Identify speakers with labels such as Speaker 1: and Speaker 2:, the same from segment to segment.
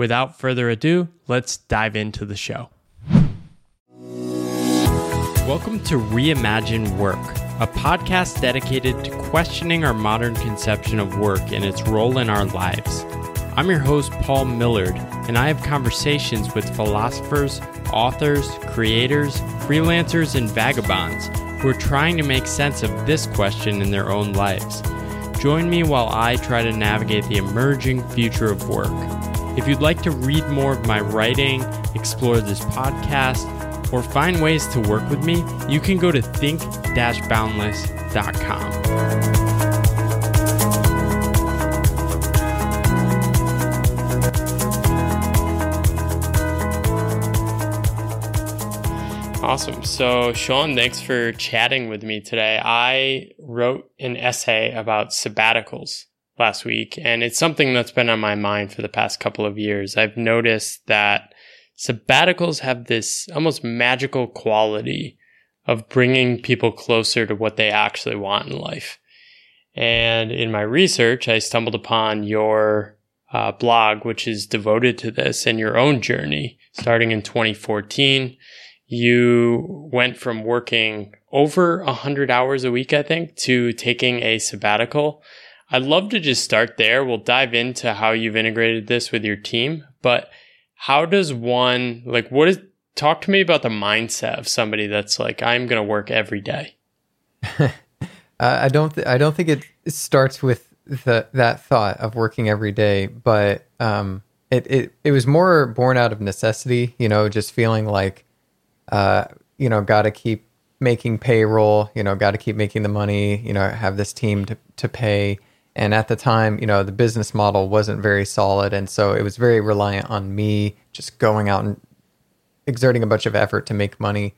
Speaker 1: Without further ado, let's dive into the show. Welcome to Reimagine Work, a podcast dedicated to questioning our modern conception of work and its role in our lives. I'm your host, Paul Millerd, and I have conversations with philosophers, authors, creators, freelancers, and vagabonds who are trying to make sense of this question in their own lives. Join me while I try to navigate the emerging future of work. If you'd like to read more of my writing, explore this podcast, or find ways to work with me, you can go to think-boundless.com. Awesome. So, Sean, thanks for chatting with me today. I wrote an essay about sabbaticals last week, and it's something that's been on my mind for the past couple of years. I've noticed that sabbaticals have this almost magical quality of bringing people closer to what they actually want in life. And in my research, I stumbled upon your uh, blog, which is devoted to this and your own journey starting in 2014 you went from working over 100 hours a week, I think, to taking a sabbatical. I'd love to just start there. We'll dive into how you've integrated this with your team, but how does one, like, what is, talk to me about the mindset of somebody that's like, I'm going to work every day.
Speaker 2: I don't, th- I don't think it starts with the, that thought of working every day, but, um, it, it, it was more born out of necessity, you know, just feeling like, uh, you know, got to keep making payroll, you know, got to keep making the money, you know, have this team to, to pay. And at the time, you know, the business model wasn't very solid. And so it was very reliant on me just going out and exerting a bunch of effort to make money.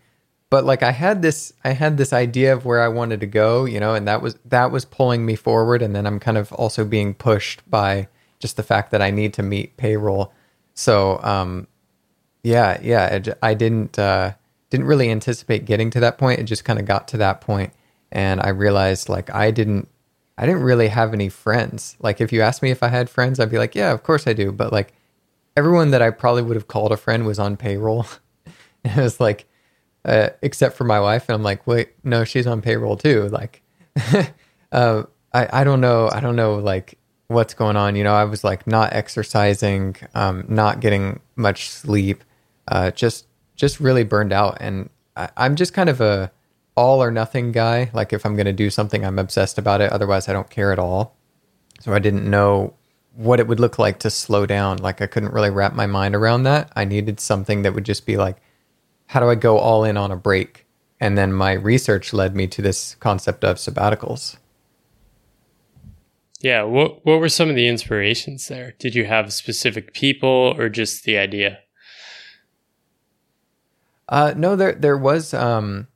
Speaker 2: But like I had this, I had this idea of where I wanted to go, you know, and that was, that was pulling me forward. And then I'm kind of also being pushed by just the fact that I need to meet payroll. So, um, yeah, yeah, I didn't, uh, didn't really anticipate getting to that point. It just kind of got to that point, and I realized like I didn't I didn't really have any friends. Like if you asked me if I had friends, I'd be like, yeah, of course I do. But like everyone that I probably would have called a friend was on payroll. it was like, uh, except for my wife, and I'm like, wait, no, she's on payroll too. Like, uh, I I don't know, I don't know like what's going on. You know, I was like not exercising, um, not getting much sleep, uh, just just really burned out. And I, I'm just kind of a all or nothing guy. Like if I'm going to do something, I'm obsessed about it. Otherwise, I don't care at all. So I didn't know what it would look like to slow down. Like I couldn't really wrap my mind around that. I needed something that would just be like, how do I go all in on a break? And then my research led me to this concept of sabbaticals.
Speaker 1: Yeah, what what were some of the inspirations there? Did you have specific people or just the idea?
Speaker 2: Uh, no, there there was um,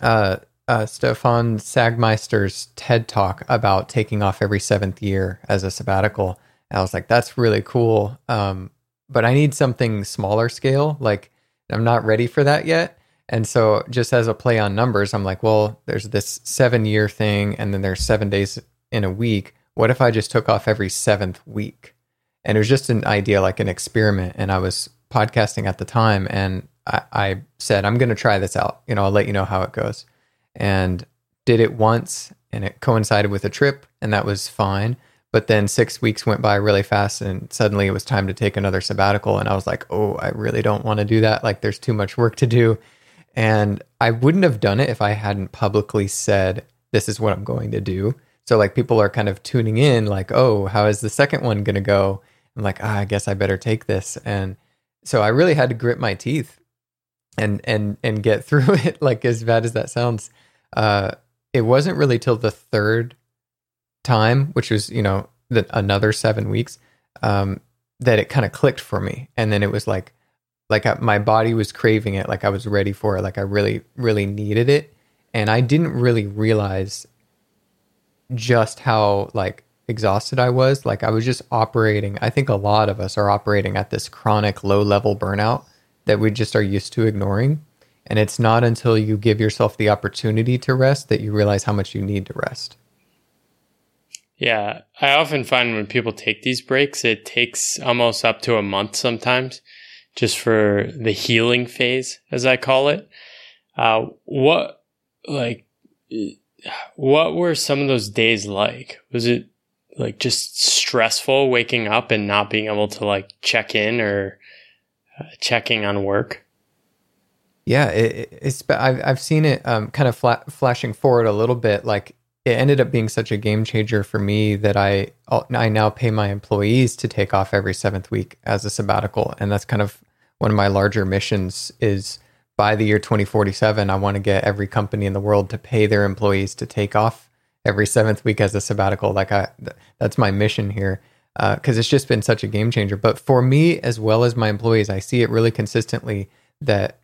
Speaker 2: uh, uh, Stefan Sagmeister's TED talk about taking off every seventh year as a sabbatical. And I was like, that's really cool. Um, but I need something smaller scale. Like I'm not ready for that yet. And so just as a play on numbers, I'm like, well, there's this seven year thing, and then there's seven days in a week. What if I just took off every seventh week? And it was just an idea, like an experiment. And I was podcasting at the time, and I, I said, I'm going to try this out. You know, I'll let you know how it goes. And did it once and it coincided with a trip and that was fine. But then six weeks went by really fast, and suddenly it was time to take another sabbatical. And I was like, oh, I really don't want to do that. Like, there's too much work to do. And I wouldn't have done it if I hadn't publicly said, this is what I'm going to do. So, like, people are kind of tuning in, like, oh, how is the second one going to go? I'm like, ah, I guess I better take this. And so I really had to grit my teeth and and and get through it. Like as bad as that sounds, uh, it wasn't really till the third time, which was you know the, another seven weeks, um, that it kind of clicked for me, and then it was like like I, my body was craving it, like I was ready for it, like I really really needed it, and I didn't really realize just how like exhausted I was. Like I was just operating. I think a lot of us are operating at this chronic low level burnout that we just are used to ignoring. And it's not until you give yourself the opportunity to rest that you realize how much you need to rest.
Speaker 1: Yeah, I often find when people take these breaks, it takes almost up to a month sometimes just for the healing phase, as I call it. Uh, what, like, what were some of those days like? Was it like just stressful waking up and not being able to like check in or uh, checking on work?
Speaker 2: Yeah, it, it's I've I've seen it um, kind of flat, flashing forward a little bit. Like it ended up being such a game changer for me that I I now pay my employees to take off every seventh week as a sabbatical, and that's kind of one of my larger missions. Is by the year 2047, I want to get every company in the world to pay their employees to take off every seventh week as a sabbatical. Like I, that's my mission here because uh, it's just been such a game changer. But for me as well as my employees, I see it really consistently that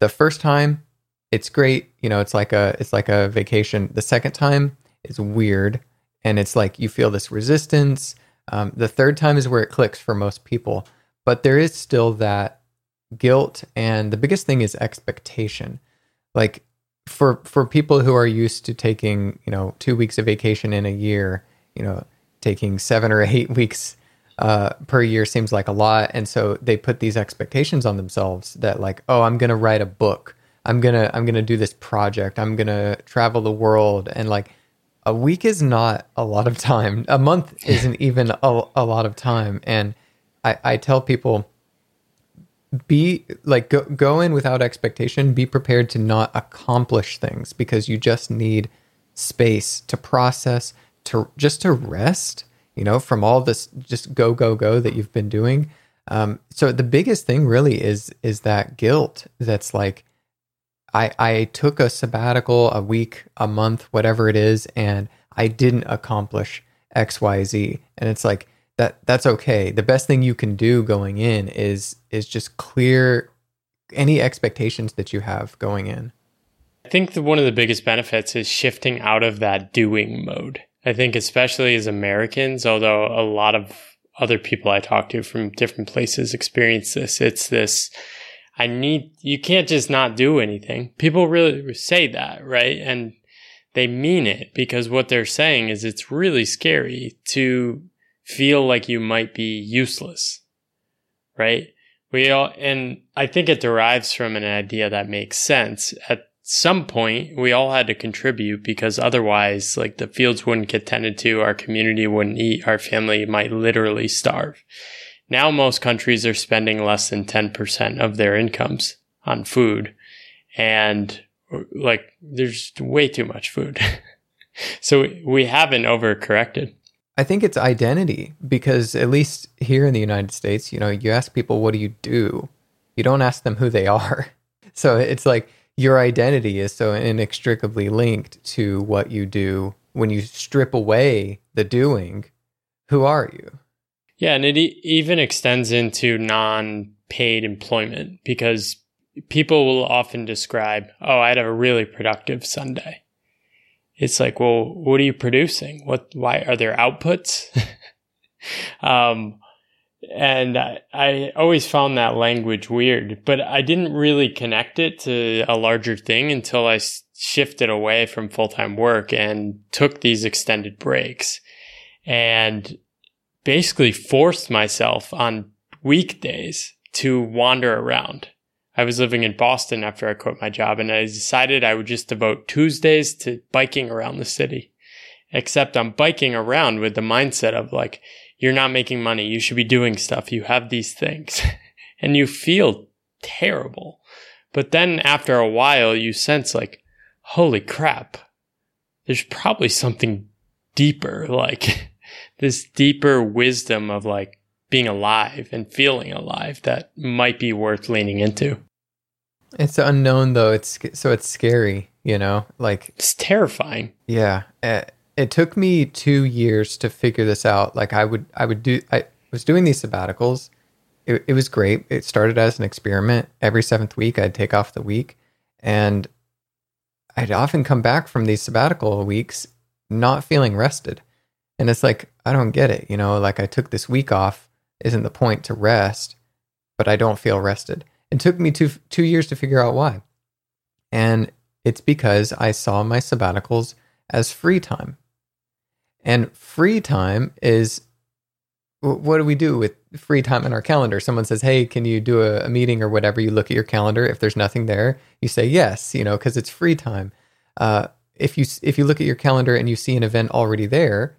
Speaker 2: the first time it's great, you know, it's like a it's like a vacation. The second time is weird, and it's like you feel this resistance. Um, the third time is where it clicks for most people, but there is still that guilt, and the biggest thing is expectation. Like for for people who are used to taking you know two weeks of vacation in a year, you know, taking seven or eight weeks uh, per year seems like a lot, and so they put these expectations on themselves that like, oh, I'm gonna write a book, I'm gonna I'm gonna do this project, I'm gonna travel the world, and like a week is not a lot of time. A month isn't even a, a lot of time, and I, I tell people be like go, go in without expectation. Be prepared to not accomplish things because you just need space to process to just to rest you know from all this just go go go that you've been doing um, so the biggest thing really is is that guilt that's like i i took a sabbatical a week a month whatever it is and i didn't accomplish xyz and it's like that that's okay. The best thing you can do going in is is just clear any expectations that you have going in.
Speaker 1: I think one of the biggest benefits is shifting out of that doing mode. I think especially as Americans, although a lot of other people I talk to from different places experience this, it's this I need you can't just not do anything. People really say that, right? And they mean it because what they're saying is it's really scary to feel like you might be useless, right? We all, and I think it derives from an idea that makes sense. At some point, we all had to contribute because otherwise, like the fields wouldn't get tended to, our community wouldn't eat, our family might literally starve. Now, most countries are spending less than 10% of their incomes on food. And like, there's way too much food. so we haven't overcorrected.
Speaker 2: I think it's identity because at least here in the United States, you know, you ask people, what do you do? You don't ask them who they are. So it's like your identity is so inextricably linked to what you do. When you strip away the doing, who are you?
Speaker 1: Yeah. And it e- even extends into non paid employment because people will often describe, oh, I had a really productive Sunday it's like, well, what are you producing? What, why are there outputs? um, and I, I, always found that language weird, but I didn't really connect it to a larger thing until I shifted away from full time work and took these extended breaks and basically forced myself on weekdays to wander around I was living in Boston after I quit my job and I decided I would just devote Tuesdays to biking around the city. except I'm biking around with the mindset of like, you're not making money. You should be doing stuff. You have these things and you feel terrible. But then after a while, you sense like, holy crap, there's probably something deeper, like this deeper wisdom of like being alive and feeling alive that might be worth leaning into.
Speaker 2: It's unknown though. It's so it's scary, you know, like
Speaker 1: it's terrifying.
Speaker 2: Yeah. It, it took me 2 years to figure this out. Like I would I would do I was doing these sabbaticals. It, it was great. It started as an experiment. Every 7th week I'd take off the week and I'd often come back from these sabbatical weeks not feeling rested. And it's like I don't get it, you know, like I took this week off isn't the point to rest, but I don't feel rested. It took me two two years to figure out why. And it's because I saw my sabbaticals as free time. And free time is what do we do with free time in our calendar? Someone says, "Hey, can you do a, a meeting or whatever?" You look at your calendar. If there's nothing there, you say yes. You know, because it's free time. Uh, if you if you look at your calendar and you see an event already there,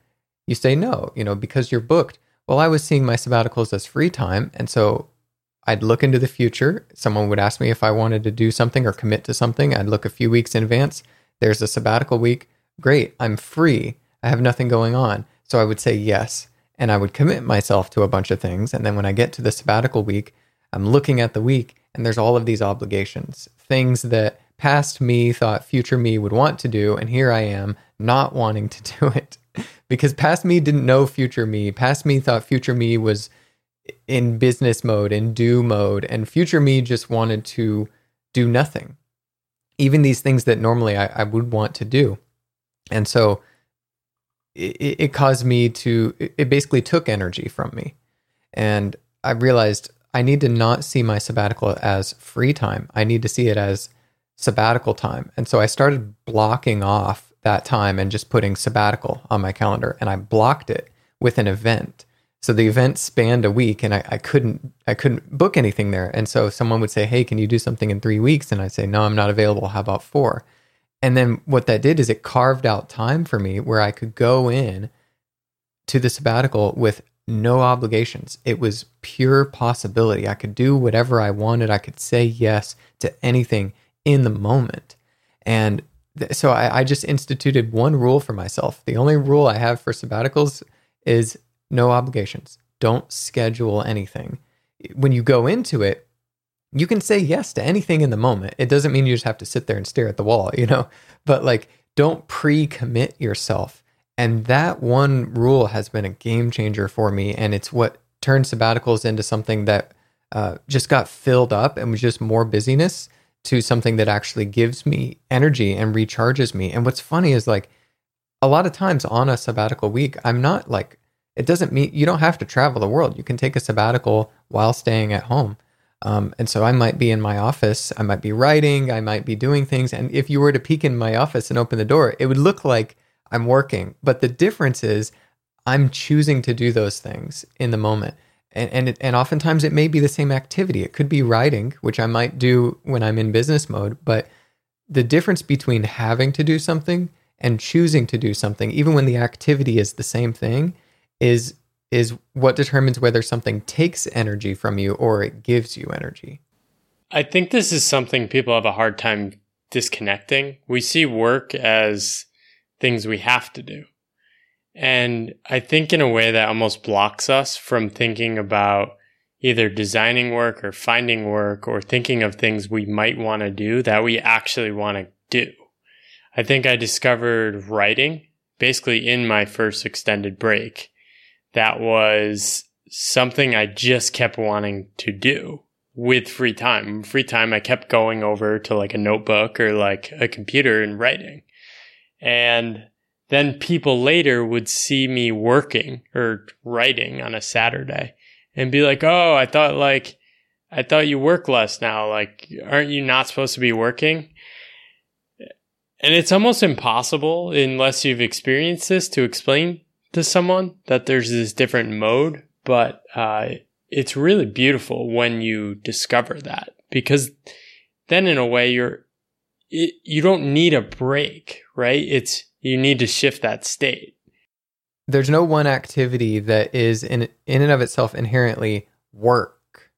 Speaker 2: you say no. You know, because you're booked. Well, I was seeing my sabbaticals as free time, and so I'd look into the future. Someone would ask me if I wanted to do something or commit to something. I'd look a few weeks in advance. There's a sabbatical week. Great. I'm free. I have nothing going on. So I would say yes. And I would commit myself to a bunch of things. And then when I get to the sabbatical week, I'm looking at the week and there's all of these obligations, things that past me thought future me would want to do. And here I am not wanting to do it because past me didn't know future me. Past me thought future me was in business mode, in do mode, and future me just wanted to do nothing. Even these things that normally I, I would want to do. And so it, it caused me to, it basically took energy from me. And I realized I need to not see my sabbatical as free time. I need to see it as sabbatical time. And so I started blocking off that time and just putting sabbatical on my calendar. And I blocked it with an event. So the event spanned a week and I, I couldn't I couldn't book anything there. And so someone would say, Hey, can you do something in three weeks? And I'd say, No, I'm not available. How about four? And then what that did is it carved out time for me where I could go in to the sabbatical with no obligations. It was pure possibility. I could do whatever I wanted. I could say yes to anything in the moment. And th- so I, I just instituted one rule for myself. The only rule I have for sabbaticals is no obligations. Don't schedule anything. When you go into it, you can say yes to anything in the moment. It doesn't mean you just have to sit there and stare at the wall, you know, but like don't pre commit yourself. And that one rule has been a game changer for me. And it's what turned sabbaticals into something that uh, just got filled up and was just more busyness to something that actually gives me energy and recharges me. And what's funny is like a lot of times on a sabbatical week, I'm not like it doesn't mean you don't have to travel the world. You can take a sabbatical while staying at home. Um, and so I might be in my office, I might be writing, I might be doing things. And if you were to peek in my office and open the door, it would look like I'm working. But the difference is I'm choosing to do those things in the moment. And and, it, and oftentimes it may be the same activity. It could be writing, which I might do when I'm in business mode. But the difference between having to do something and choosing to do something, even when the activity is the same thing, is is what determines whether something takes energy from you or it gives you energy.
Speaker 1: I think this is something people have a hard time disconnecting. We see work as things we have to do. And I think in a way that almost blocks us from thinking about either designing work or finding work or thinking of things we might want to do that we actually want to do. I think I discovered writing basically in my first extended break that was something I just kept wanting to do with free time. Free time, I kept going over to like a notebook or like a computer and writing. And then people later would see me working or writing on a Saturday and be like, Oh, I thought like, I thought you work less now. Like, aren't you not supposed to be working? And it's almost impossible unless you've experienced this to explain to someone that there's this different mode, but uh, it's really beautiful when you discover that because then in a way you're it, you don't need a break, right? It's you need to shift that state.
Speaker 2: There's no one activity that is in in and of itself inherently work.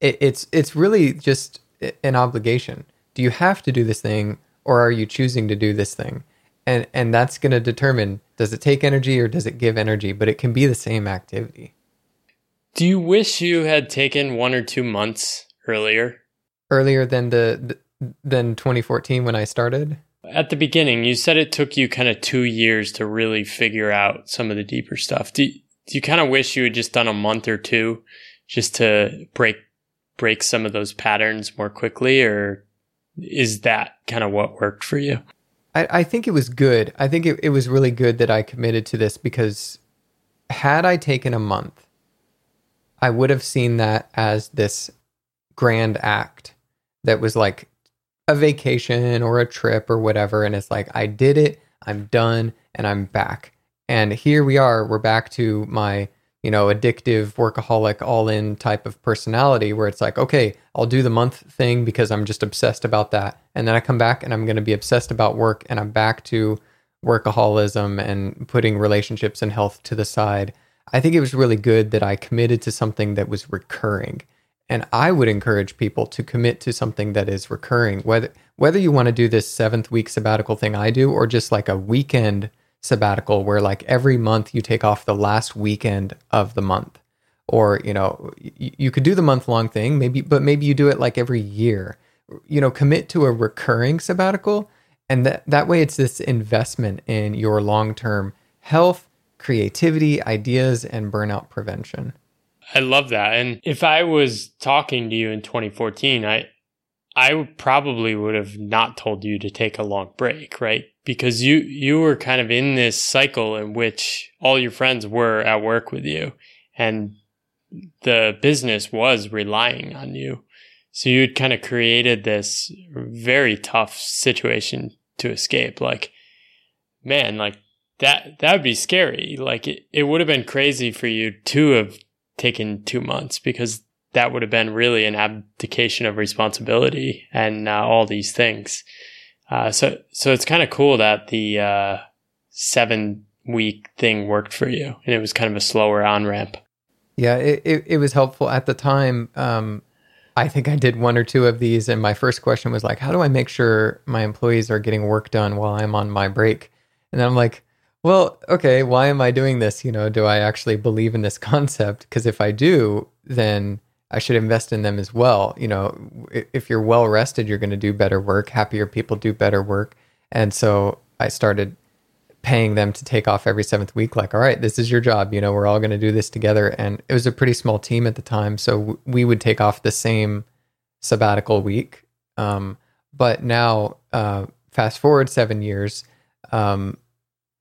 Speaker 2: It, it's it's really just an obligation. Do you have to do this thing, or are you choosing to do this thing? And and that's going to determine does it take energy or does it give energy? But it can be the same activity.
Speaker 1: Do you wish you had taken one or two months earlier?
Speaker 2: Earlier than the, than 2014 when I started?
Speaker 1: At the beginning, you said it took you kind of two years to really figure out some of the deeper stuff. Do, do you kind of wish you had just done a month or two just to break break some of those patterns more quickly, or is that kind of what worked for you?
Speaker 2: I, I think it was good. I think it, it was really good that I committed to this because had I taken a month, I would have seen that as this grand act that was like a vacation or a trip or whatever. And it's like, I did it, I'm done, and I'm back. And here we are, we're back to my, you know, addictive, workaholic, all in type of personality where it's like, okay, I'll do the month thing because I'm just obsessed about that. And then I come back and I'm going to be obsessed about work and I'm back to workaholism and putting relationships and health to the side I think it was really good that I committed to something that was recurring. And I would encourage people to commit to something that is recurring, whether whether you want to do this seventh week sabbatical thing I do, or just like a weekend sabbatical where like every month you take off the last weekend of the month. Or, you know, you, you could do the month long thing, maybe, but maybe you do it like every year. You know, commit to a recurring sabbatical. And that, that way it's this investment in your long term health creativity, ideas, and burnout prevention.
Speaker 1: I love that. And if I was talking to you in 2014, I I probably would have not told you to take a long break, right? Because you you were kind of in this cycle in which all your friends were at work with you and the business was relying on you. So you'd kind of created this very tough situation to escape. Like, man, like that that would be scary. Like it, it would have been crazy for you to have taken two months because that would have been really an abdication of responsibility and uh, all these things. Uh, so so it's kind of cool that the uh, seven week thing worked for you and it was kind of a slower on ramp.
Speaker 2: Yeah, it, it, it, was helpful at the time. Um, I think I did one or two of these, and my first question was like, "How do I make sure my employees are getting work done while I'm on my break?" And I'm like, well, okay, why am I doing this? You know, do I actually believe in this concept? Because if I do, then I should invest in them as well. You know, if you're well rested, you're going to do better work. Happier people do better work. And so I started paying them to take off every seventh week. Like, all right, this is your job. You know, we're all going to do this together. And it was a pretty small team at the time. So we would take off the same sabbatical week. Um, but now, uh, fast forward seven years, um,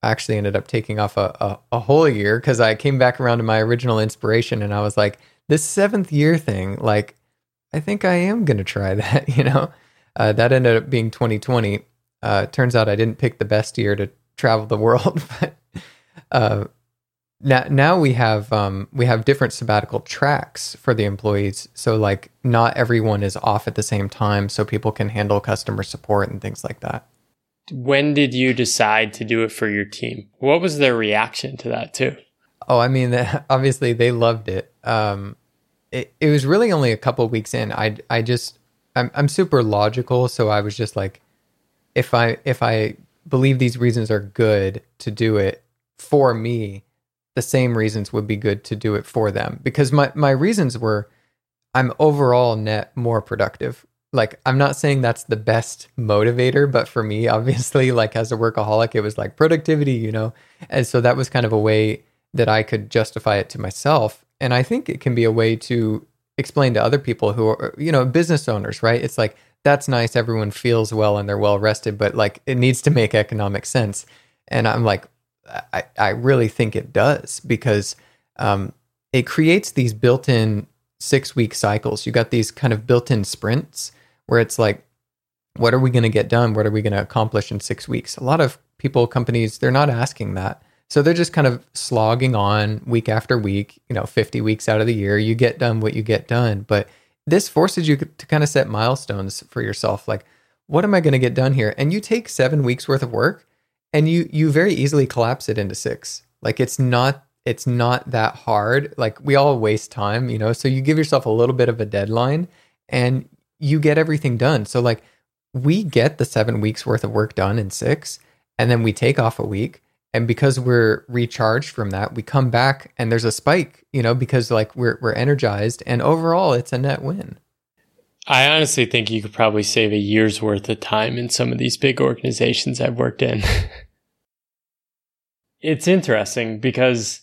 Speaker 2: actually ended up taking off a, a, a whole year because I came back around to my original inspiration and I was like, this seventh year thing, like, I think I am going to try that, you know? Uh, that ended up being 2020. Uh, turns out I didn't pick the best year to travel the world, but uh, now now we have um, we have different sabbatical tracks for the employees. So like not everyone is off at the same time, so people can handle customer support and things like that
Speaker 1: when did you decide to do it for your team? What was their reaction to that too?
Speaker 2: Oh, I mean, obviously they loved it. Um, it, it was really only a couple weeks in. I, I just, I'm, I'm super logical. So I was just like, if I, if I believe these reasons are good to do it for me, the same reasons would be good to do it for them because my, my reasons were I'm overall net more productive like I'm not saying that's the best motivator, but for me, obviously, like as a workaholic, it was like productivity, you know? And so that was kind of a way that I could justify it to myself. And I think it can be a way to explain to other people who are, you know, business owners, right? It's like, that's nice. Everyone feels well and they're well rested, but like it needs to make economic sense. And I'm like, I, I really think it does because um, it creates these built in six week cycles. You got these kind of built in sprints where it's like, what are we going to get done? What are we going to accomplish in six weeks? A lot of people, companies, they're not asking that. So they're just kind of slogging on week after week, you know, 50 weeks out of the year. You get done what you get done. But this forces you to kind of set milestones for yourself. Like, what am I going to get done here? And you take seven weeks worth of work and you, you very easily collapse it into six. Like it's not, it's not that hard. Like we all waste time, you know? So you give yourself a little bit of a deadline and you get everything done. So like we get the seven weeks worth of work done in six and then we take off a week and because we're recharged from that we come back and there's a spike you know because like we're we're energized and overall it's a net win.
Speaker 1: I honestly think you could probably save a year's worth of time in some of these big organizations i've worked in. It's interesting because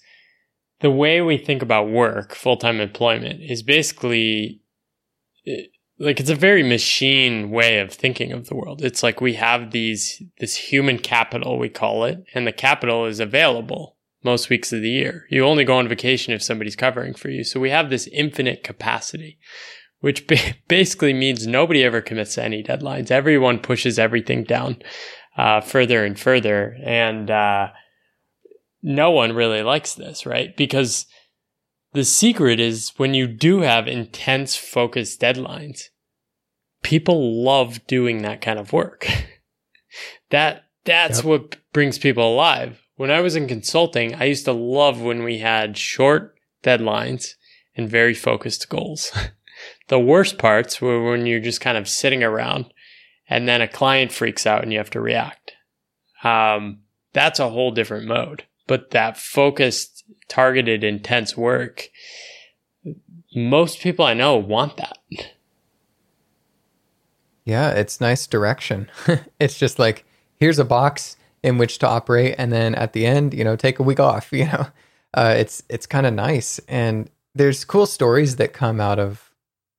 Speaker 1: the way we think about work full-time employment is basically like it's a very machine way of thinking of the world. It's like we have these this human capital we call it, and the capital is available most weeks of the year. You only go on vacation if somebody's covering for you. So we have this infinite capacity, which basically means nobody ever commits to any deadlines. Everyone pushes everything down uh, further and further, and uh, no one really likes this, right? Because the secret is when you do have intense focused deadlines, people love doing that kind of work. that that's yep. what brings people alive. When I was in consulting, I used to love when we had short deadlines and very focused goals. the worst parts were when you're just kind of sitting around and then a client freaks out and you have to react. Um, that's a whole different mode. But that focused, targeted, intense work, most people I know want that.
Speaker 2: Yeah, it's nice direction. it's just like here's a box in which to operate, and then at the end, you know, take a week off. You know, uh, it's it's kind of nice, and there's cool stories that come out of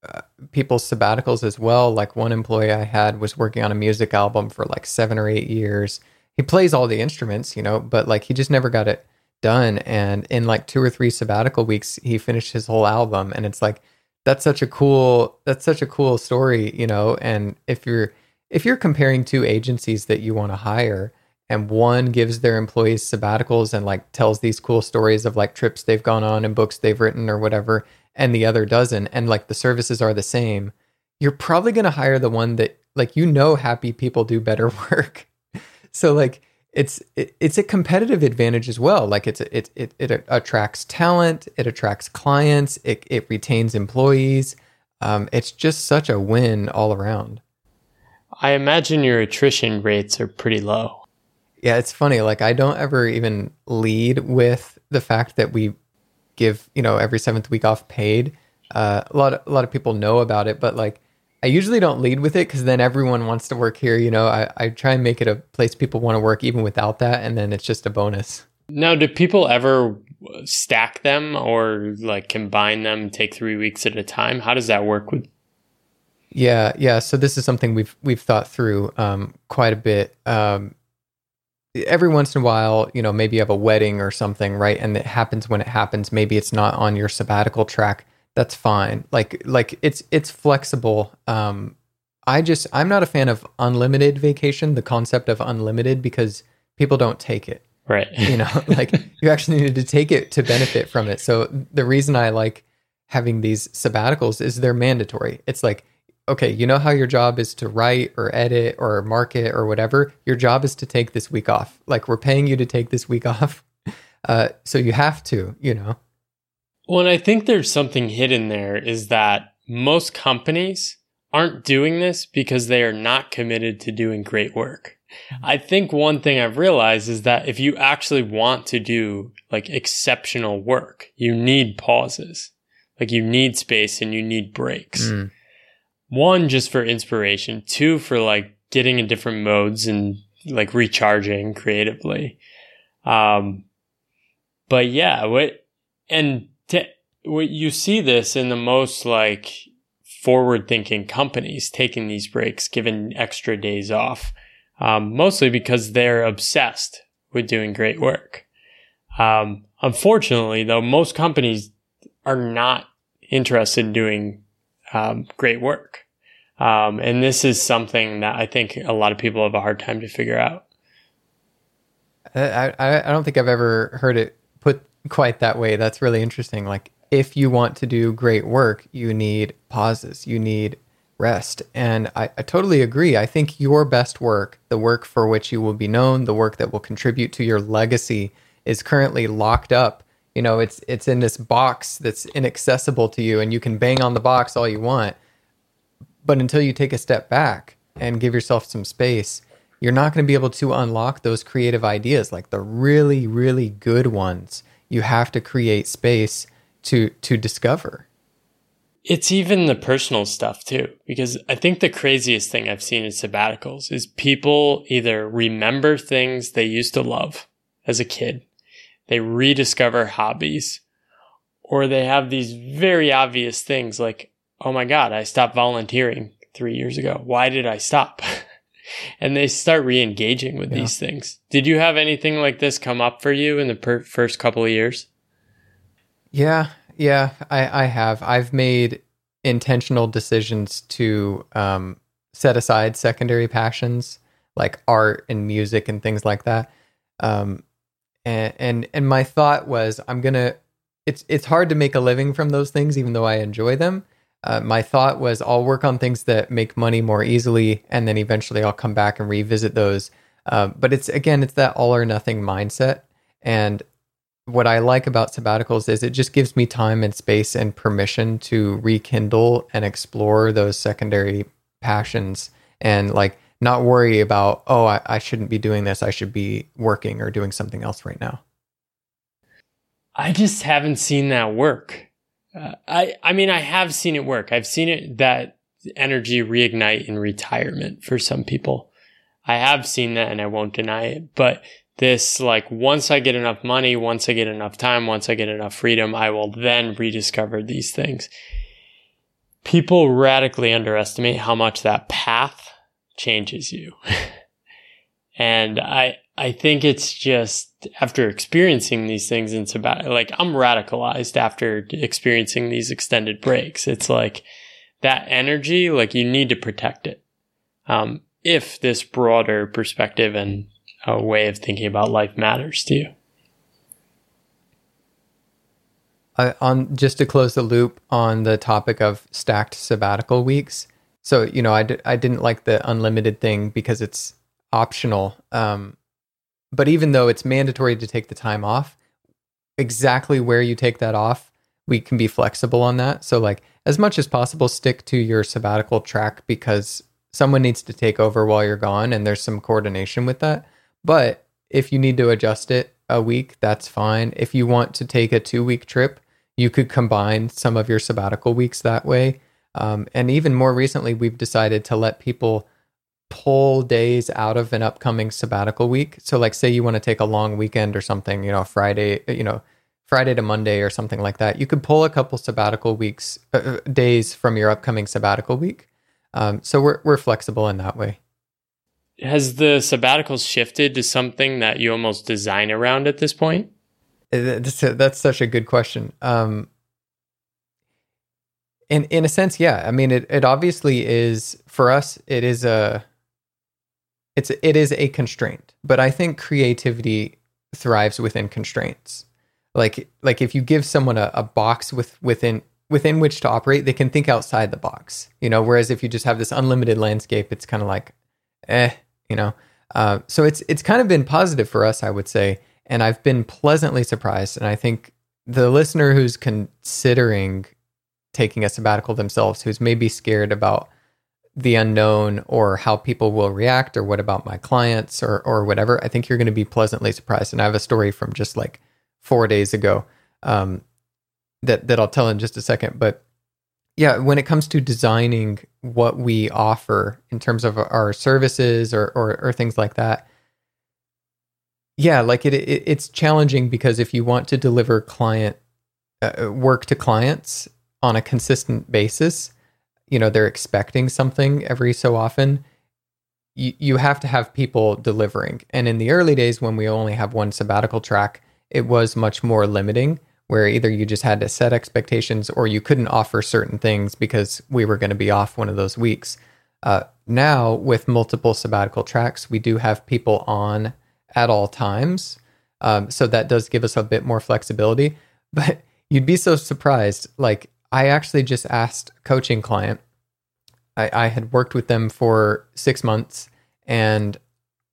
Speaker 2: uh, people's sabbaticals as well. Like one employee I had was working on a music album for like seven or eight years. He plays all the instruments, you know, but like he just never got it done. And in like two or three sabbatical weeks, he finished his whole album, and it's like that's such a cool that's such a cool story you know? And if you're if you're comparing two agencies that you want to hire and one gives their employees sabbaticals and like tells these cool stories of like trips they've gone on and books they've written or whatever and the other doesn't and like the services are the same you're probably going to hire the one that like you know happy people do better work. So like it's it, it's a competitive advantage as well. Like it's it it it attracts talent, it attracts clients, it it retains employees. Um, it's just such a win all around.
Speaker 1: I imagine your attrition rates are pretty low.
Speaker 2: Yeah, it's funny. Like I don't ever even lead with the fact that we give you know every seventh week off paid. Uh, a lot of, a lot of people know about it, but like I usually don't lead with it because then everyone wants to work here. You know, I, I try and make it a place people want to work even without that. And then it's just a bonus.
Speaker 1: Now, do people ever stack them or like combine them, take three weeks at a time? How does that work with?
Speaker 2: Yeah, yeah. So this is something we've we've thought through um, quite a bit. Um, every once in a while, you know, maybe you have a wedding or something, right? And it happens when it happens. Maybe it's not on your sabbatical track that's fine. Like like it's it's flexible. Um, I just I'm not a fan of unlimited vacation. The concept of unlimited because people don't take it.
Speaker 1: Right.
Speaker 2: You know, like you actually need to take it to benefit from it. So the reason I like having these sabbaticals is they're mandatory. It's like okay, you know how your job is to write or edit or market or whatever. Your job is to take this week off. Like we're paying you to take this week off. Uh, so you have to, you know.
Speaker 1: Well, and I think there's something hidden there is that most companies aren't doing this because they are not committed to doing great work. Mm-hmm. I think one thing I've realized is that if you actually want to do like exceptional work, you need pauses. Like you need space and you need breaks. Mm. One, just for inspiration. Two, for like getting in different modes and like recharging creatively. Um, but yeah, what, and to, you see this in the most like forward thinking companies taking these breaks, given extra days off, um, mostly because they're obsessed with doing great work. Um, unfortunately, though, most companies are not interested in doing um, great work. Um, and this is something that I think a lot of people have a hard time to figure out.
Speaker 2: I, I, I don't think I've ever heard it quite that way. That's really interesting. Like if you want to do great work, you need pauses. You need rest. And I, I totally agree. I think your best work, the work for which you will be known, the work that will contribute to your legacy, is currently locked up. You know, it's it's in this box that's inaccessible to you, and you can bang on the box all you want. But until you take a step back and give yourself some space, you're not going to be able to unlock those creative ideas, like the really, really good ones. You have to create space to to discover.
Speaker 1: It's even the personal stuff too, because I think the craziest thing I've seen in sabbaticals is people either remember things they used to love as a kid, they rediscover hobbies, or they have these very obvious things like, oh my God, I stopped volunteering three years ago. Why did I stop? and they start re engaging with yeah. these things. Did you have anything like this come up for you in the per- first couple of years?
Speaker 2: Yeah, yeah, I, I have. I've made intentional decisions to um, set aside secondary passions like art and music and things like that. Um, and, and and my thought was, I'm gonna. It's it's hard to make a living from those things, even though I enjoy them. Uh, my thought was, I'll work on things that make money more easily, and then eventually I'll come back and revisit those. Uh, but it's again, it's that all or nothing mindset, and what I like about sabbaticals is it just gives me time and space and permission to rekindle and explore those secondary passions and like not worry about, oh, I, I shouldn't be doing this. I should be working or doing something else right now.
Speaker 1: I just haven't seen that work. Uh, I, I mean, I have seen it work. I've seen it that energy reignite in retirement for some people. I have seen that and I won't deny it, but this like once I get enough money, once I get enough time, once I get enough freedom, I will then rediscover these things. People radically underestimate how much that path changes you. and I I think it's just after experiencing these things it's about like I'm radicalized after experiencing these extended breaks. It's like that energy, like you need to protect it. Um, if this broader perspective and a way of thinking about life matters to you.
Speaker 2: On just to close the loop on the topic of stacked sabbatical weeks. So you know, I d- I didn't like the unlimited thing because it's optional. Um, but even though it's mandatory to take the time off, exactly where you take that off, we can be flexible on that. So like as much as possible, stick to your sabbatical track because someone needs to take over while you're gone, and there's some coordination with that. But if you need to adjust it a week, that's fine. If you want to take a two week trip, you could combine some of your sabbatical weeks that way. Um, and even more recently, we've decided to let people pull days out of an upcoming sabbatical week. So, like, say you want to take a long weekend or something, you know, Friday, you know, Friday to Monday or something like that. You could pull a couple sabbatical weeks, uh, uh days from your upcoming sabbatical week. Um, so we're we're flexible in that way
Speaker 1: has the sabbaticals shifted to something that you almost design around at this point?
Speaker 2: Uh, that's such a good question. Um, in in a sense, yeah. I mean, it it obviously is for us. It is a it's it is a constraint, but I think creativity thrives within constraints. Like like if you give someone a, a box with within within which to operate, they can think outside the box. You know, whereas if you just have this unlimited landscape, it's kind of like, eh, you know. Uh, so it's it's kind of been positive for us, I would say, and I've been pleasantly surprised. And I think the listener who's considering taking a sabbatical themselves, who's maybe scared about the unknown or how people will react or what about my clients or or whatever, I think you're going to be pleasantly surprised. And I have a story from just like four days ago um, that that I'll tell in just a second, but yeah, when it comes to designing what we offer in terms of our services or or, or things like that, yeah, like it, it, it's challenging because if you want to deliver client uh, work to clients on a consistent basis, you know they're expecting something every so often. You you have to have people delivering, and in the early days when we only have one sabbatical track, it was much more limiting where either you just had to set expectations or you couldn't offer certain things because we were going to be off one of those weeks. Uh, now, with multiple sabbatical tracks, we do have people on at all times. Um, so that does give us a bit more flexibility. But you'd be so surprised. Like, I actually just asked a coaching client I, I had worked with them for six months and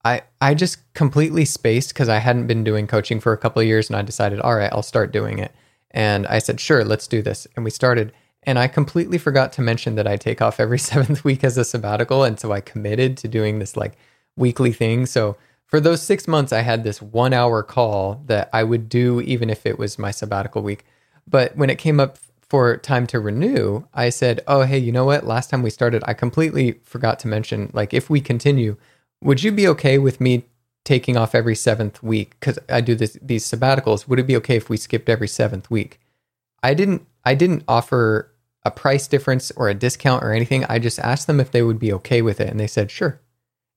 Speaker 2: I I just completely spaced because I hadn't been doing coaching for a couple of years and I decided, all right, I'll start doing it. And I said, sure, let's do this. And we started. And I completely forgot to mention that I take off every seventh week as a sabbatical. And so I committed to doing this like weekly thing. So for those six months, I had this one hour call that I would do even if it was my sabbatical week. But when it came up for time to renew, I said, oh, hey, you know what? Last time we started, I completely forgot to mention, like, if we continue, would you be okay with me taking off every seventh week? Because I do this, these sabbaticals. Would it be okay if we skipped every seventh week? I didn't. I didn't offer a price difference or a discount or anything. I just asked them if they would be okay with it, and they said sure.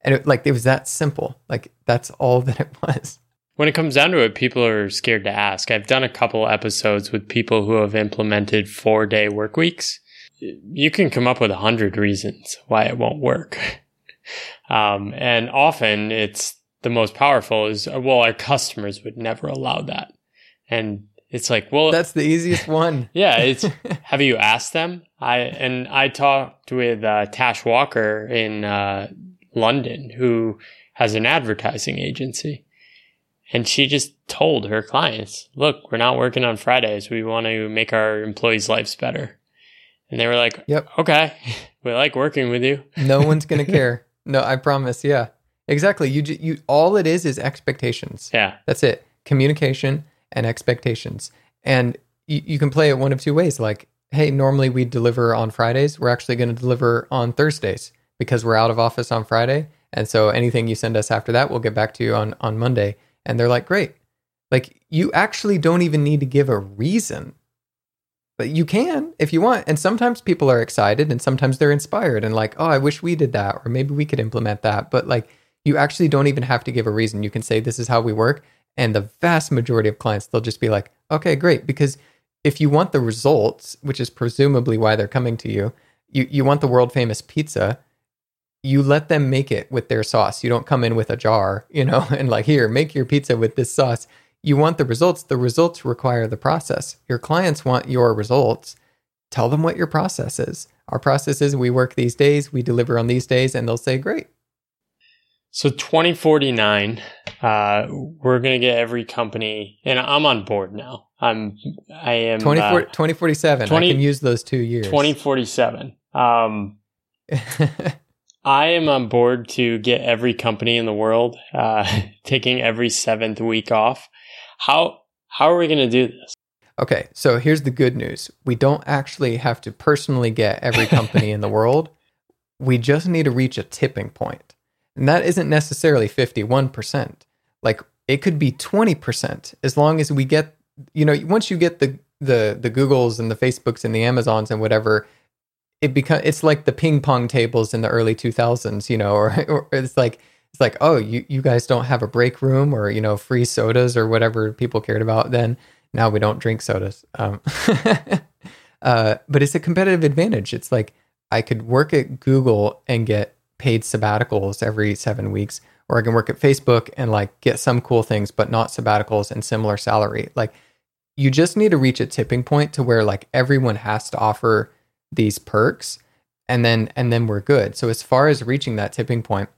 Speaker 2: And it, like it was that simple. Like that's all that it was.
Speaker 1: When it comes down to it, people are scared to ask. I've done a couple episodes with people who have implemented four day work weeks. You can come up with a hundred reasons why it won't work. Um, and often it's the most powerful is, well, our customers would never allow that. And it's like, well,
Speaker 2: that's the easiest one.
Speaker 1: yeah. It's, have you asked them? I, and I talked with, uh, Tash Walker in, uh, London who has an advertising agency. And she just told her clients, look, we're not working on Fridays. We want to make our employees' lives better. And they were like,
Speaker 2: Yep.
Speaker 1: Okay. We like working with you.
Speaker 2: No one's going to care. No, I promise. Yeah, exactly. You you all it is is expectations.
Speaker 1: Yeah,
Speaker 2: that's it. Communication and expectations, and you, you can play it one of two ways. Like, hey, normally we deliver on Fridays. We're actually going to deliver on Thursdays because we're out of office on Friday, and so anything you send us after that, we'll get back to you on on Monday. And they're like, great. Like you actually don't even need to give a reason but you can if you want. And sometimes people are excited and sometimes they're inspired and like, oh, I wish we did that, or maybe we could implement that. But like, you actually don't even have to give a reason. You can say, this is how we work. And the vast majority of clients, they'll just be like, okay, great. Because if you want the results, which is presumably why they're coming to you, you, you want the world famous pizza, you let them make it with their sauce. You don't come in with a jar, you know, and like, here, make your pizza with this sauce you want the results. The results require the process. Your clients want your results. Tell them what your process is. Our process is we work these days, we deliver on these days, and they'll say, great.
Speaker 1: So 2049, uh, we're going to get every company, and I'm on board now. I'm, I am
Speaker 2: 20, uh, 2047. 20, I can use those two years.
Speaker 1: 2047. Um, I am on board to get every company in the world uh, taking every seventh week off. How how are we going to do this?
Speaker 2: Okay, so here's the good news. We don't actually have to personally get every company in the world. We just need to reach a tipping. And that isn't necessarily 51%. Like it could be 20% as long as we get you know, once you get the the the Googles and the Facebooks and the Amazons and whatever, it become it's like the ping pong tables in the early 2000s, you know, or, or it's like it's like, oh, you, you guys don't have a break room or, you know, free sodas or whatever people cared about then. Now we don't drink sodas. Um, uh, but it's a competitive advantage. It's like I could work at Google and get paid sabbaticals every seven weeks, or I can work at Facebook and like get some cool things, but not sabbaticals and similar salary. Like you just need to reach a tipping point to where like everyone has to offer these perks and then and then we're good. So as far as reaching that tipping point,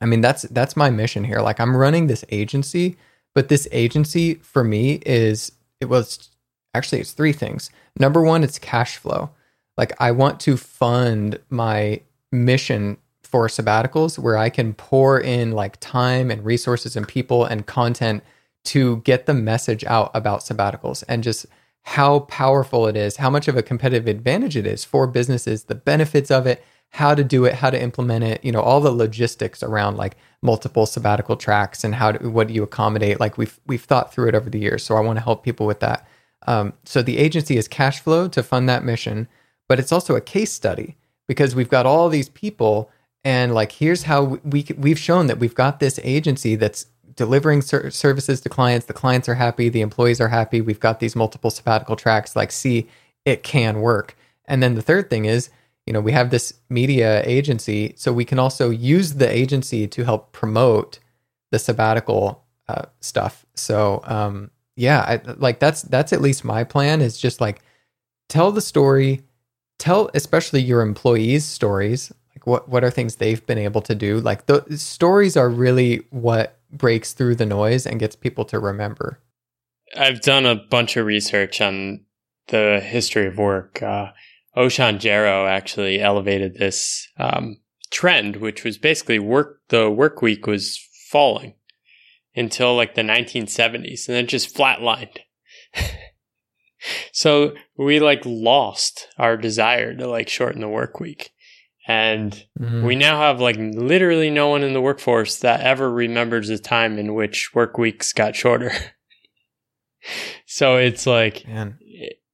Speaker 2: I mean, that's that's my mission here. Like I'm running this agency, but this agency for me is it was actually it's three things. Number one, it's cash flow. Like I want to fund my mission for sabbaticals where I can pour in like time and resources and people and content to get the message out about sabbaticals and just how powerful it is, how much of a competitive advantage it is for businesses, the benefits of it, how to do it, how to implement it, you know, all the logistics around like multiple sabbatical tracks and how to, what do you accommodate? Like we've, we've thought through it over the years. So I want to help people with that. Um, so the agency is cash flow to fund that mission, but it's also a case study because we've got all these people and like, here's how we, we've shown that we've got this agency that's delivering ser- services to clients. The clients are happy. The employees are happy. We've got these multiple sabbatical tracks. Like, see, it can work. And then the third thing is you know, we have this media agency, so we can also use the agency to help promote the sabbatical uh, stuff. So, um, yeah, I, like that's that's at least my plan is just like tell the story, tell especially your employees stories. Like what what are things they've been able to do? Like the stories are really what breaks through the noise and gets people to remember.
Speaker 1: I've done a bunch of research on the history of work. Uh, Oshan actually elevated this um, trend, which was basically work. The work week was falling until like the 1970s, and then just flatlined. so we like lost our desire to like shorten the work week. And mm-hmm. we now have like literally no one in the workforce that ever remembers a time in which work weeks got shorter. so it's like.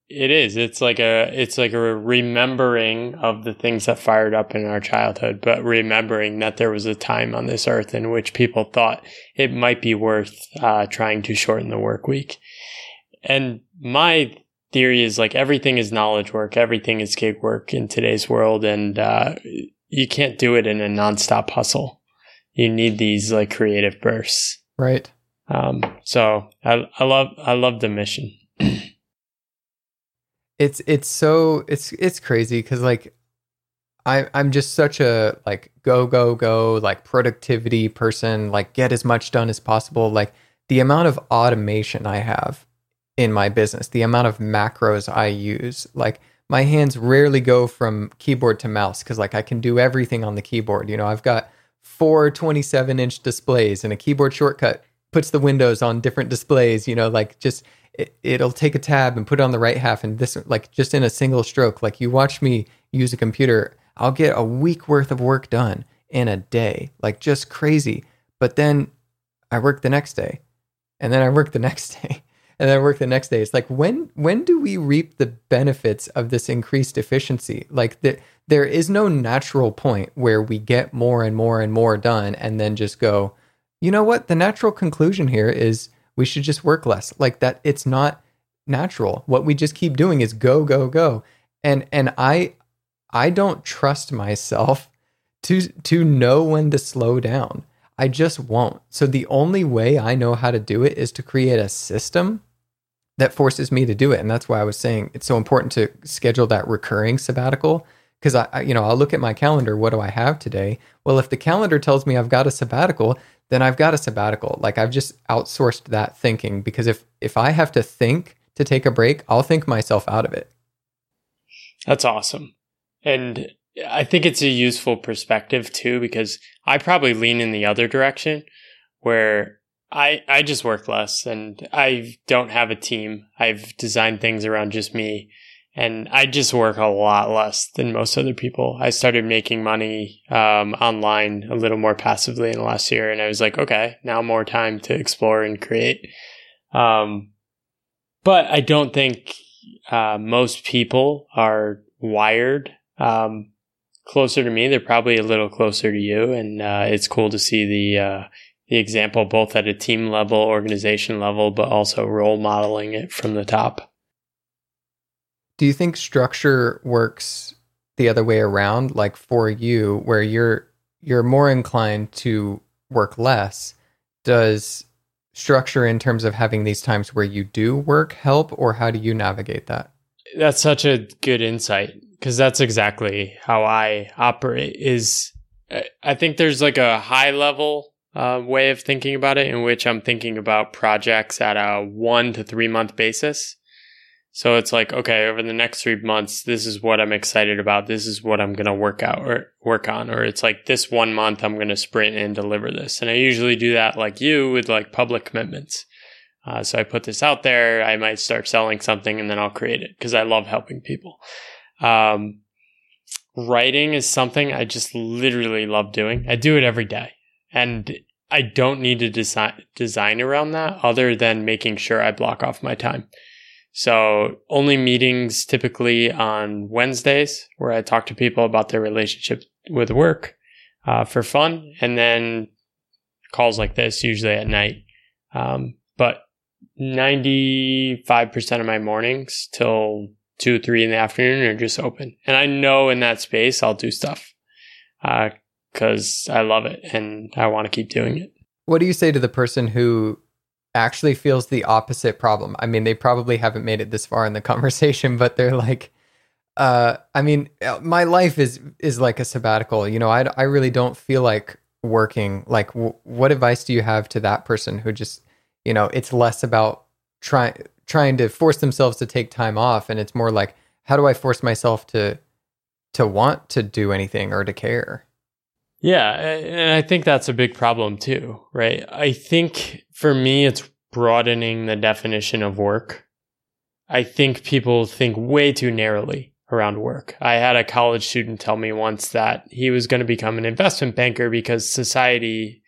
Speaker 1: It is. It's like a it's like a remembering of the things that fired up in our childhood, but remembering that there was a time on this earth in which people thought it might be worth uh, trying to shorten the work week. And my theory is like everything is knowledge work, everything is gig work in today's world, and uh, you can't do it in a nonstop hustle. You need these like creative bursts,
Speaker 2: right?
Speaker 1: Um, so I I love I love the mission
Speaker 2: it's it's so it's it's crazy because like I I'm just such a like go go go like productivity person like get as much done as possible like the amount of automation I have in my business the amount of macros I use like my hands rarely go from keyboard to mouse because like I can do everything on the keyboard you know? I've got four 27 inch displays and a keyboard shortcut puts the windows on different displays you know? Like just it, will take a tab and put it on the right half and this like just in a single stroke. Like you watch me use a computer i'll get a week worth of work done in a day. Like just crazy. But then i work the next day and then i work the next day and then I work the next day it's like when when do we reap the benefits of this increased efficiency like the, there is no natural point where we get more and more and more done and then just go you know what the natural conclusion here is we should just work less. Like that it's not natural. What we just keep doing is go go go. And and I I don't trust myself to to know when to slow down. I just won't. So the only way I know how to do it is to create a system that forces me to do it. And that's why I was saying it's so important to schedule that recurring sabbatical because I, you know, I'll look at my calendar. What do I have today? Well, if the calendar tells me I've got a sabbatical, then I've got a sabbatical. Like I've just outsourced that thinking because if if I have to think to take a break, I'll think myself out of it.
Speaker 1: That's awesome. And I think it's a useful perspective too because I probably lean in the other direction where I I just work less and I don't have a team. I've designed things around just me and I just work a lot less than most other people. I started making money um, online a little more passively in the last year, and I was like, okay, now more time to explore and create. Um, but I don't think uh, most people are wired um, closer to me. They're probably a little closer to you, and uh, it's cool to see the uh, the example both at a team level, organization level, but also role modeling it from the top.
Speaker 2: Do you think structure works the other way around like for you where you're you're more inclined to work less? Does structure in terms of having these times where you do work help or how do you navigate that?
Speaker 1: That's such a good insight because that's exactly how I operate is I think there's like a high level uh, way of thinking about it in which I'm thinking about projects at a one to three month basis. So it's like, okay, over the next three months, this is what I'm excited about. This is what I'm going to work out or work on. Or it's like this one month, I'm going to sprint and deliver this. And I usually do that like you with like public commitments. Uh, so I put this out there. I might start selling something and then I'll create it because I love helping people. Um, writing is something I just literally love doing. I do it every day. And I don't need to design, design around that other than making sure I block off my time. So only meetings typically on Wednesdays where I talk to people about their relationship with work uh, for fun, and then calls like this usually at night. Um, but 95% of my mornings till two, three in the afternoon are just open. And I know in that space I'll do stuff because I love it and I want to keep doing it.
Speaker 2: What do you say to the person who actually feels the opposite problem. I mean, they probably haven't made it this far in the conversation, but they're like, Uh, I mean, my life is is like a sabbatical. You know, I I really don't feel like working. Like, w- what advice do you have to that person who just, you know, it's less about trying trying to force themselves to take time off, and it's more like, how do I force myself to to want to do anything or to care?
Speaker 1: Yeah, and I think that's a big problem too, right? I think for me, it's broadening the definition of work. I think people think way too narrowly around work. I had a college student tell me once that he was going to become an investment banker because society,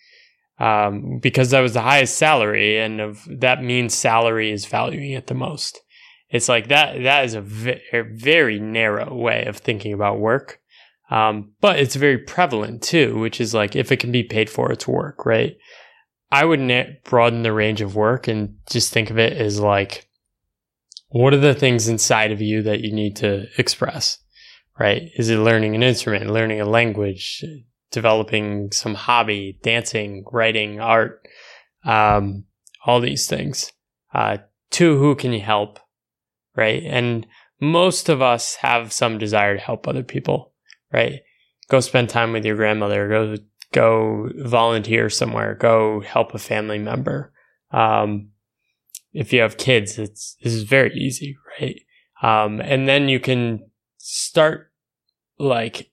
Speaker 1: um, because that was the highest salary, and of, that means salary is valuing it the most. It's like that. That is a very, very narrow way of thinking about work, um, but it's very prevalent too. Which is like if it can be paid for, it's work, right? I would broaden the range of work and just think of it as like what are the things inside of you that you need to express right is it learning an instrument learning a language developing some hobby dancing writing art um, all these things uh, who can you help right and most of us have some desire to help other people right go spend time with your grandmother go go volunteer somewhere go help a family member um, if you have kids, it's this is very easy, right? Um, and then you can start like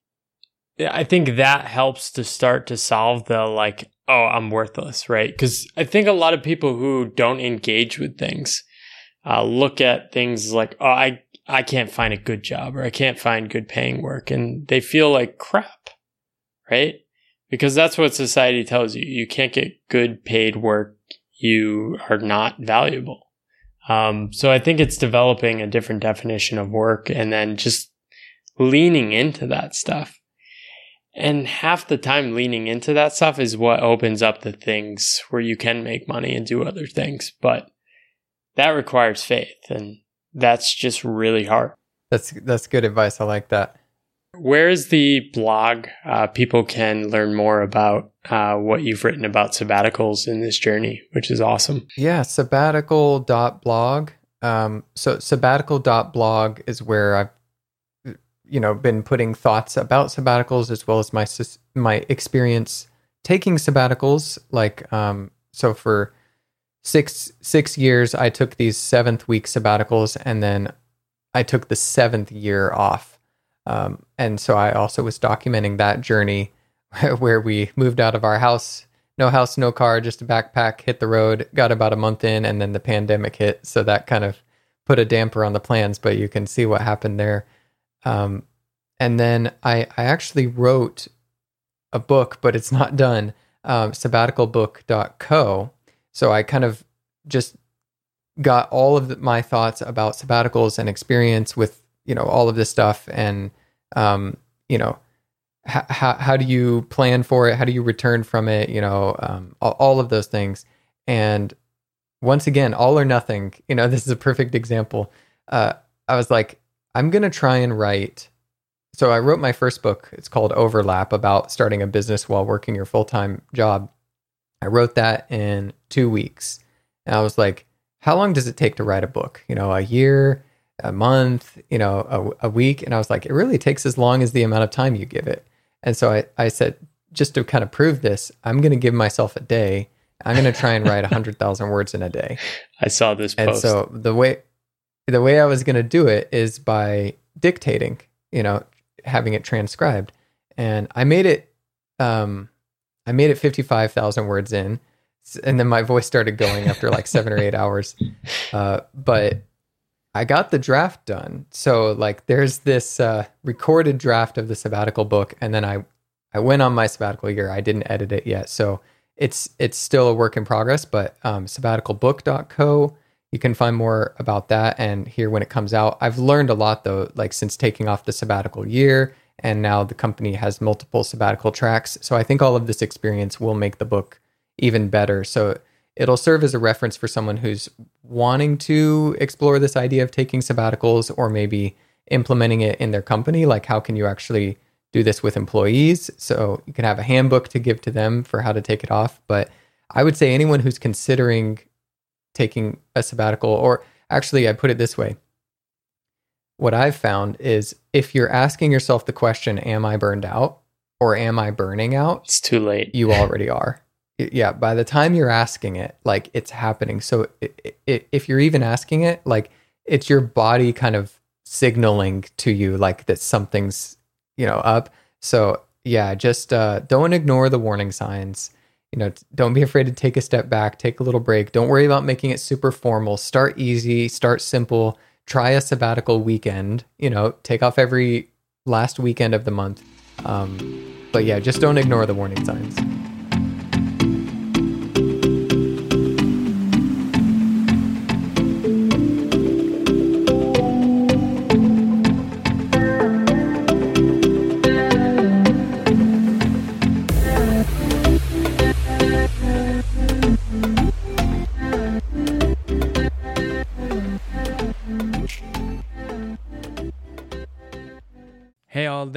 Speaker 1: I think that helps to start to solve the like, oh, I'm worthless, right? Because I think a lot of people who don't engage with things uh, look at things like, oh, I I can't find a good job or I can't find good paying work, and they feel like crap, right? Because that's what society tells you. You can't get good paid work you are not valuable. Um, so I think it's developing a different definition of work and then just leaning into that stuff. And half the time leaning into that stuff is what opens up the things where you can make money and do other things. But that requires faith and that's just really hard.
Speaker 2: That's that's good advice. I like that.
Speaker 1: Where is the blog? Uh, people can learn more about uh, what you've written about sabbaticals in this journey, which is awesome.
Speaker 2: Yeah, sabbatical.blog. Um, so sabbatical.blog is where I've, you know, been putting thoughts about sabbaticals as well as my my experience taking sabbaticals. Like, um, so for six six years, I took these seventh week sabbaticals, and then I took the seventh year off um, and so I also was documenting that journey where we moved out of our house, no house, no car, just a backpack, hit the road, got about a month in, and then the pandemic hit. So that kind of put a damper on the plans, but you can see what happened there. Um, and then I, I actually wrote a book, but it's not done, um, sabbaticalbook.co. So I kind of just got all of the, my thoughts about sabbaticals and experience with you know all of this stuff and um, you know how how do you plan for it? How do you return from it? You know um, all, all of those things. And once again all or nothing you know this is a perfect example. Uh, i was like i'm gonna try and write so i wrote my first book. It's called overlap about starting a business while working your full-time job. I wrote that in two weeks and i was like how long does it take to write a book you know a year a month, you know, a, a, week. And I was like, it really takes as long as the amount of time you give it. And so I, I said, just to kind of prove this, I'm going to give myself a day. I'm going to try and write 100,000 words in a day.
Speaker 1: I saw this
Speaker 2: post. And so the way, the way I was going to do it is by dictating, you know, having it transcribed. And I made it, um, I made it 55,000 words in. And then my voice started going after like seven or eight hours. Uh, but I got the draft done. So like there's this uh, recorded draft of the sabbatical book and then I I went on my sabbatical year. I didn't edit it yet. So it's it's still a work in progress, but um, sabbaticalbook.co you can find more about that and hear when it comes out. I've learned a lot though like since taking off the sabbatical year and now the company has multiple sabbatical tracks. So I think all of this experience will make the book even better. So it'll serve as a reference for someone who's wanting to explore this idea of taking sabbaticals or maybe implementing it in their company. Like, how can you actually do this with employees? So you can have a handbook to give to them for how to take it off. But I would say anyone who's considering taking a sabbatical, or actually, I put it this way what I've found is if you're asking yourself the question, Am I burned out or am I burning out?
Speaker 1: It's too late.
Speaker 2: You already are. Yeah. By the time you're asking it, like it's happening. So if you're even asking it, like it's your body kind of signaling to you like that something's, you know, up. So yeah, just uh, don't ignore the warning signs. You know, don't be afraid to take a step back, take a little break. Don't worry about making it super formal. Start easy, start simple. Try a sabbatical weekend. You know, take off every last weekend of the month. Um, but yeah, just don't ignore the warning signs.